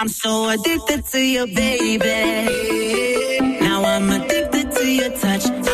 I'm so addicted to you, baby. Now I'm addicted to your touch.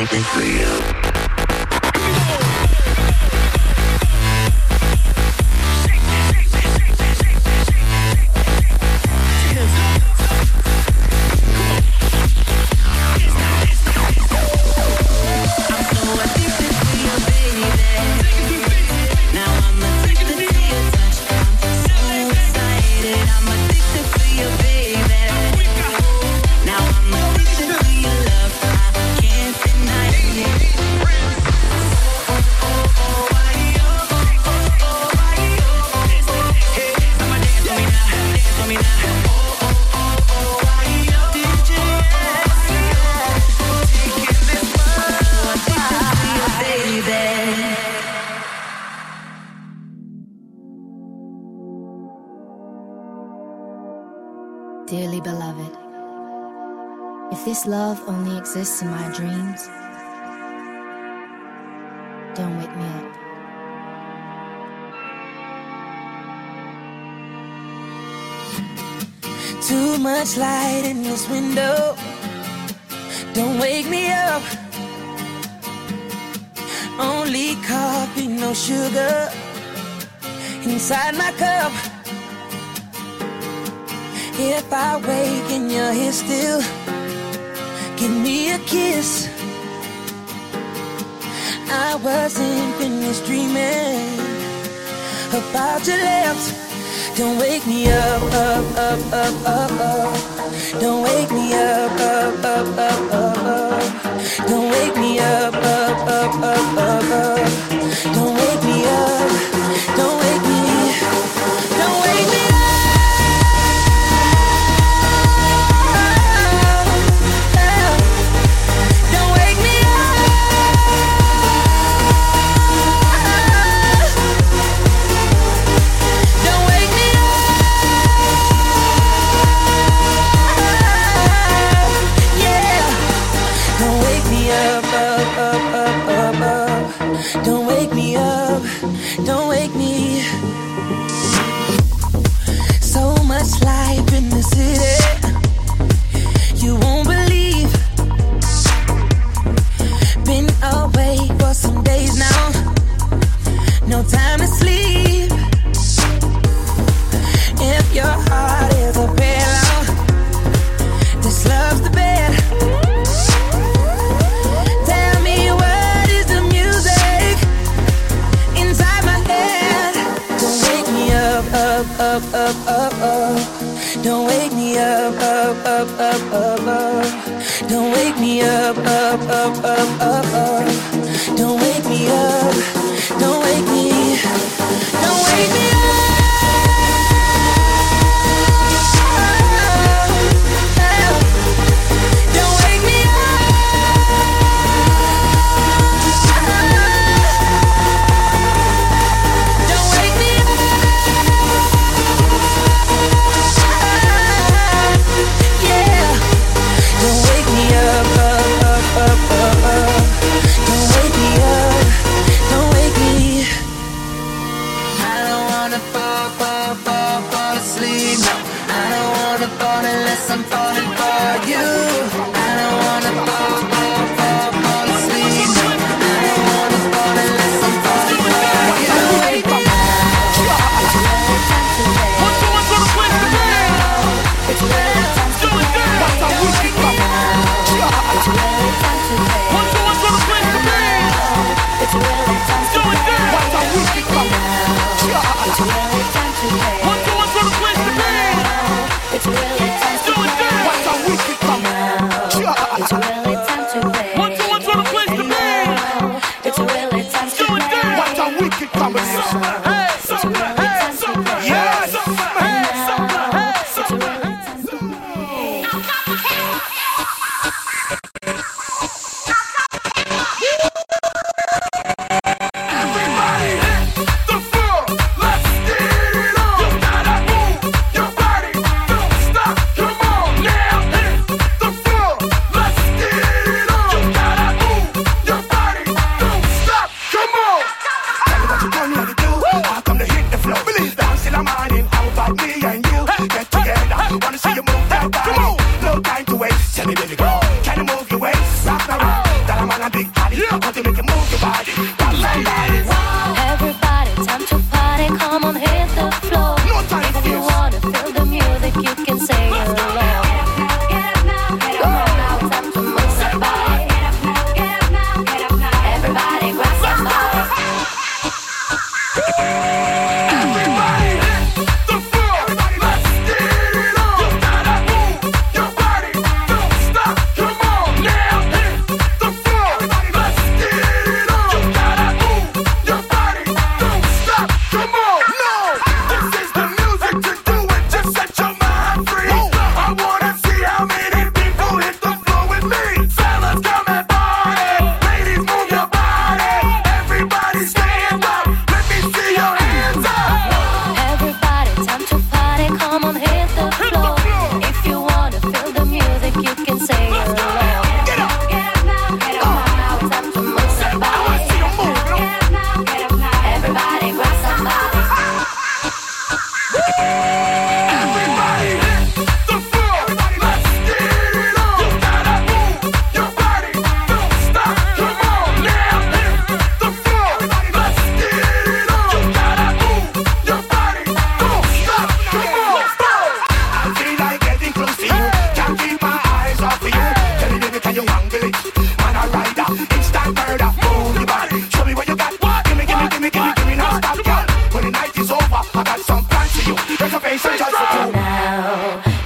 waiting for you. dearly beloved. If this love only exists in my dreams, don't wake me up. Too much light in this window. Don't wake me up. Only coffee, no sugar inside my cup. If I wake and you're here still, give me a kiss. I wasn't finished dreaming about your lips. Don't wake me up, up, up, up, up, up. Don't wake me up, up, up, up, up, up. Don't wake me up, up, up, up, up, up. Don't wake me up. family.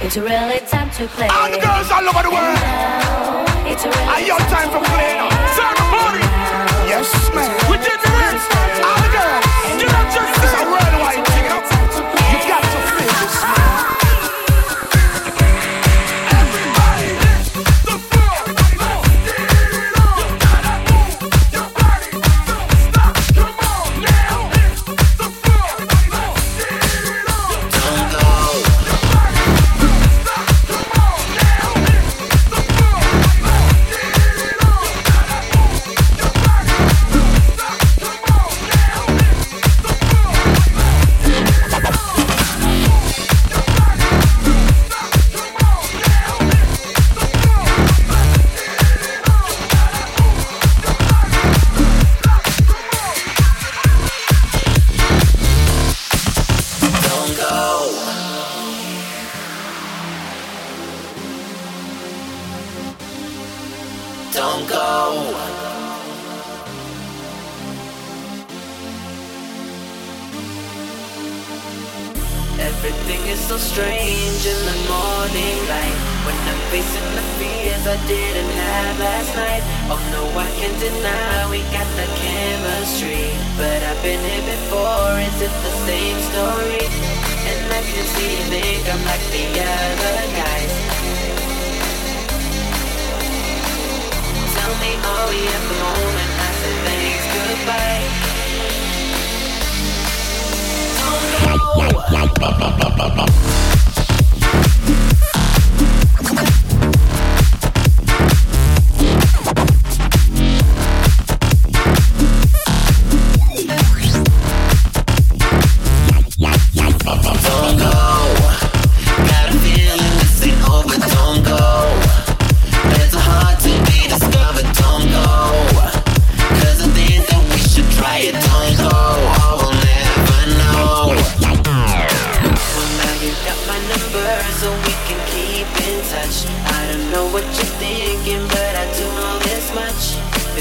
It's really time to play. All the girls all over the world. Now, it's really Are your time, time for play now? Turn the party, Yes, man. We did the. All the girls. Get up, just Everything is so strange in the morning light. When I'm facing the fears I didn't have last night. Oh no, I can't deny we got the chemistry. But I've been here before, is it the same story? And I can see you think I'm like the other guys. Tell me, are we at the moment? I said thanks, goodbye. Don't Whoa.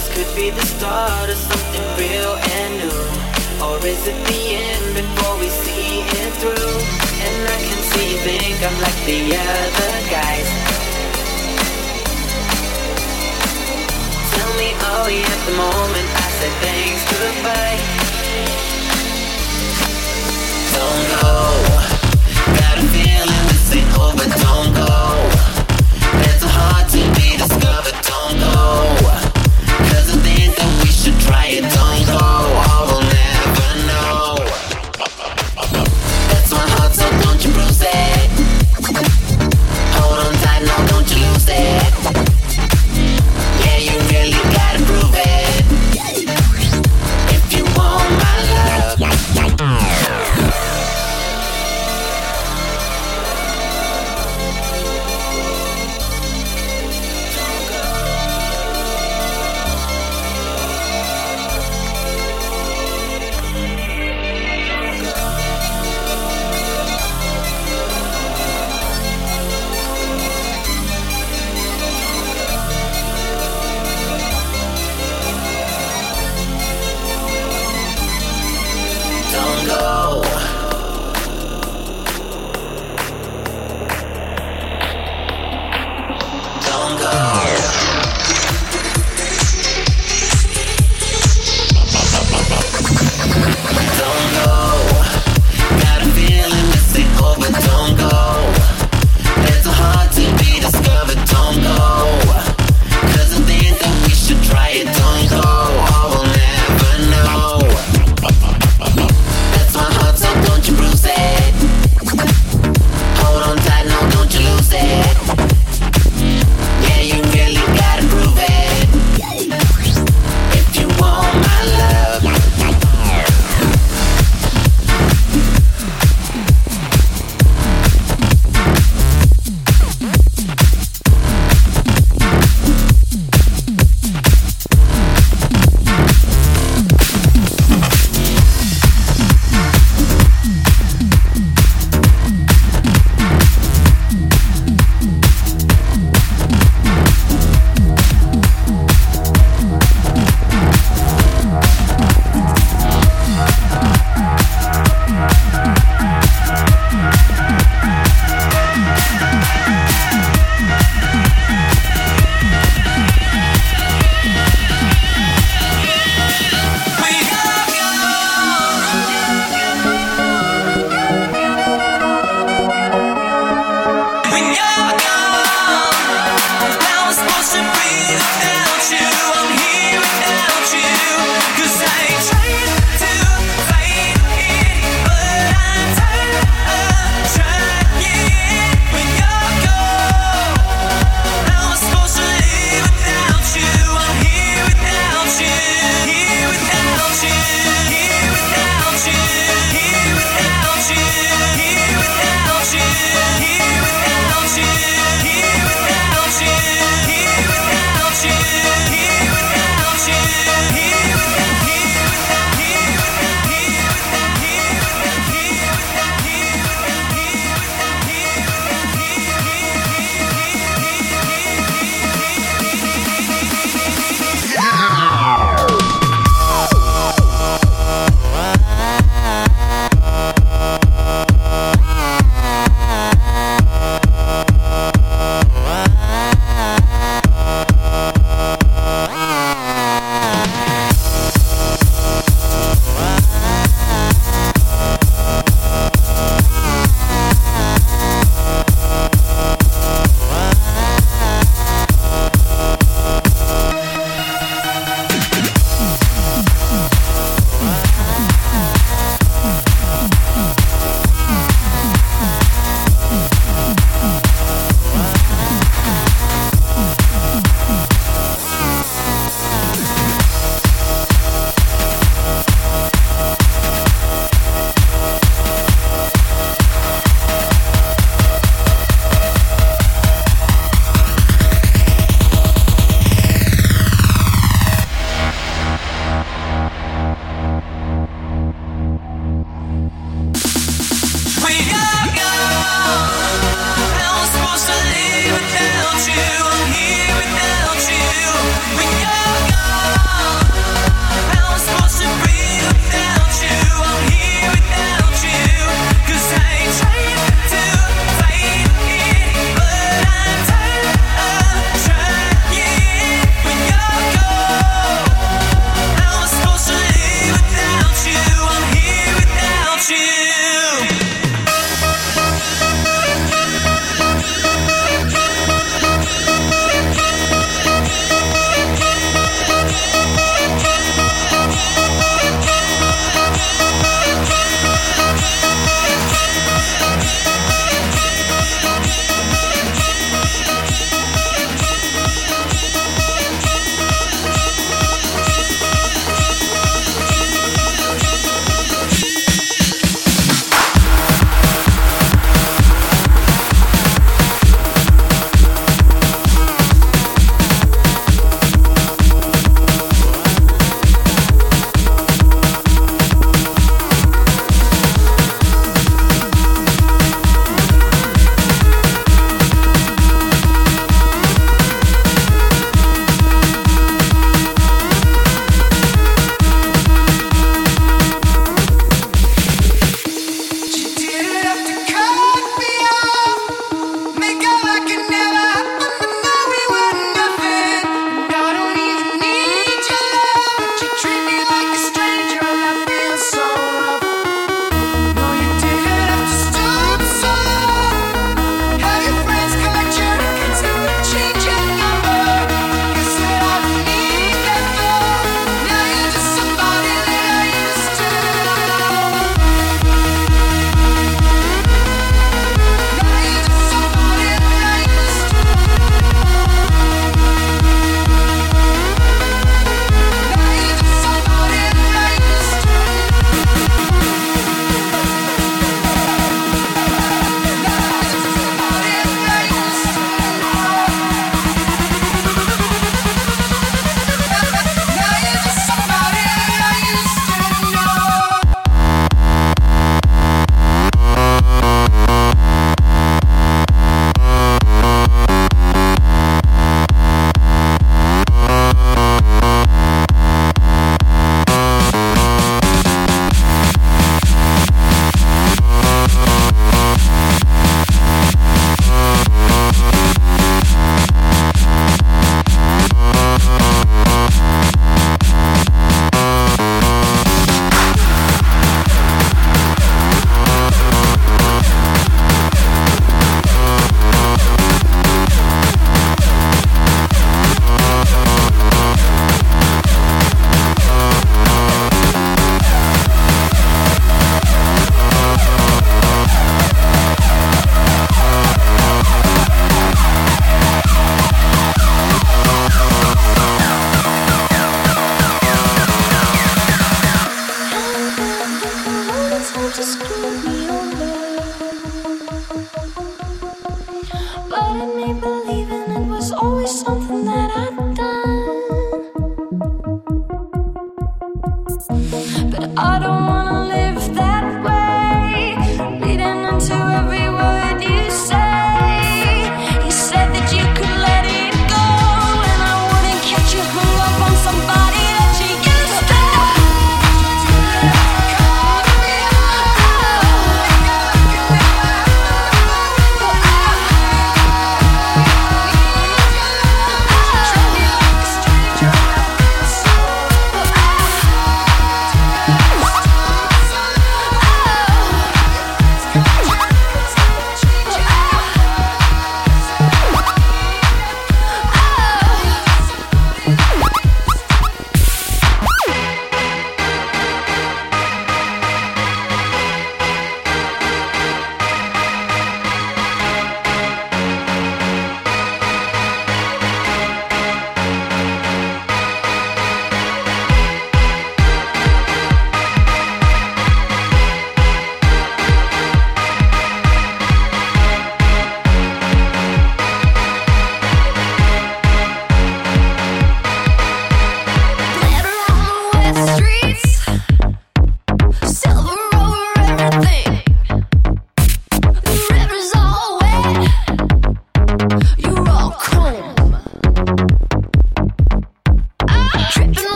This could be the start of something real and new. Or is it the end before we see it through? And I can see you think I'm like the other guys. Tell me, are we at the moment? I said thanks, goodbye. Don't go. Got a feeling this ain't over. Don't go. A heart to be discovered. Don't go. I think that we should try it. Don't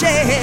share.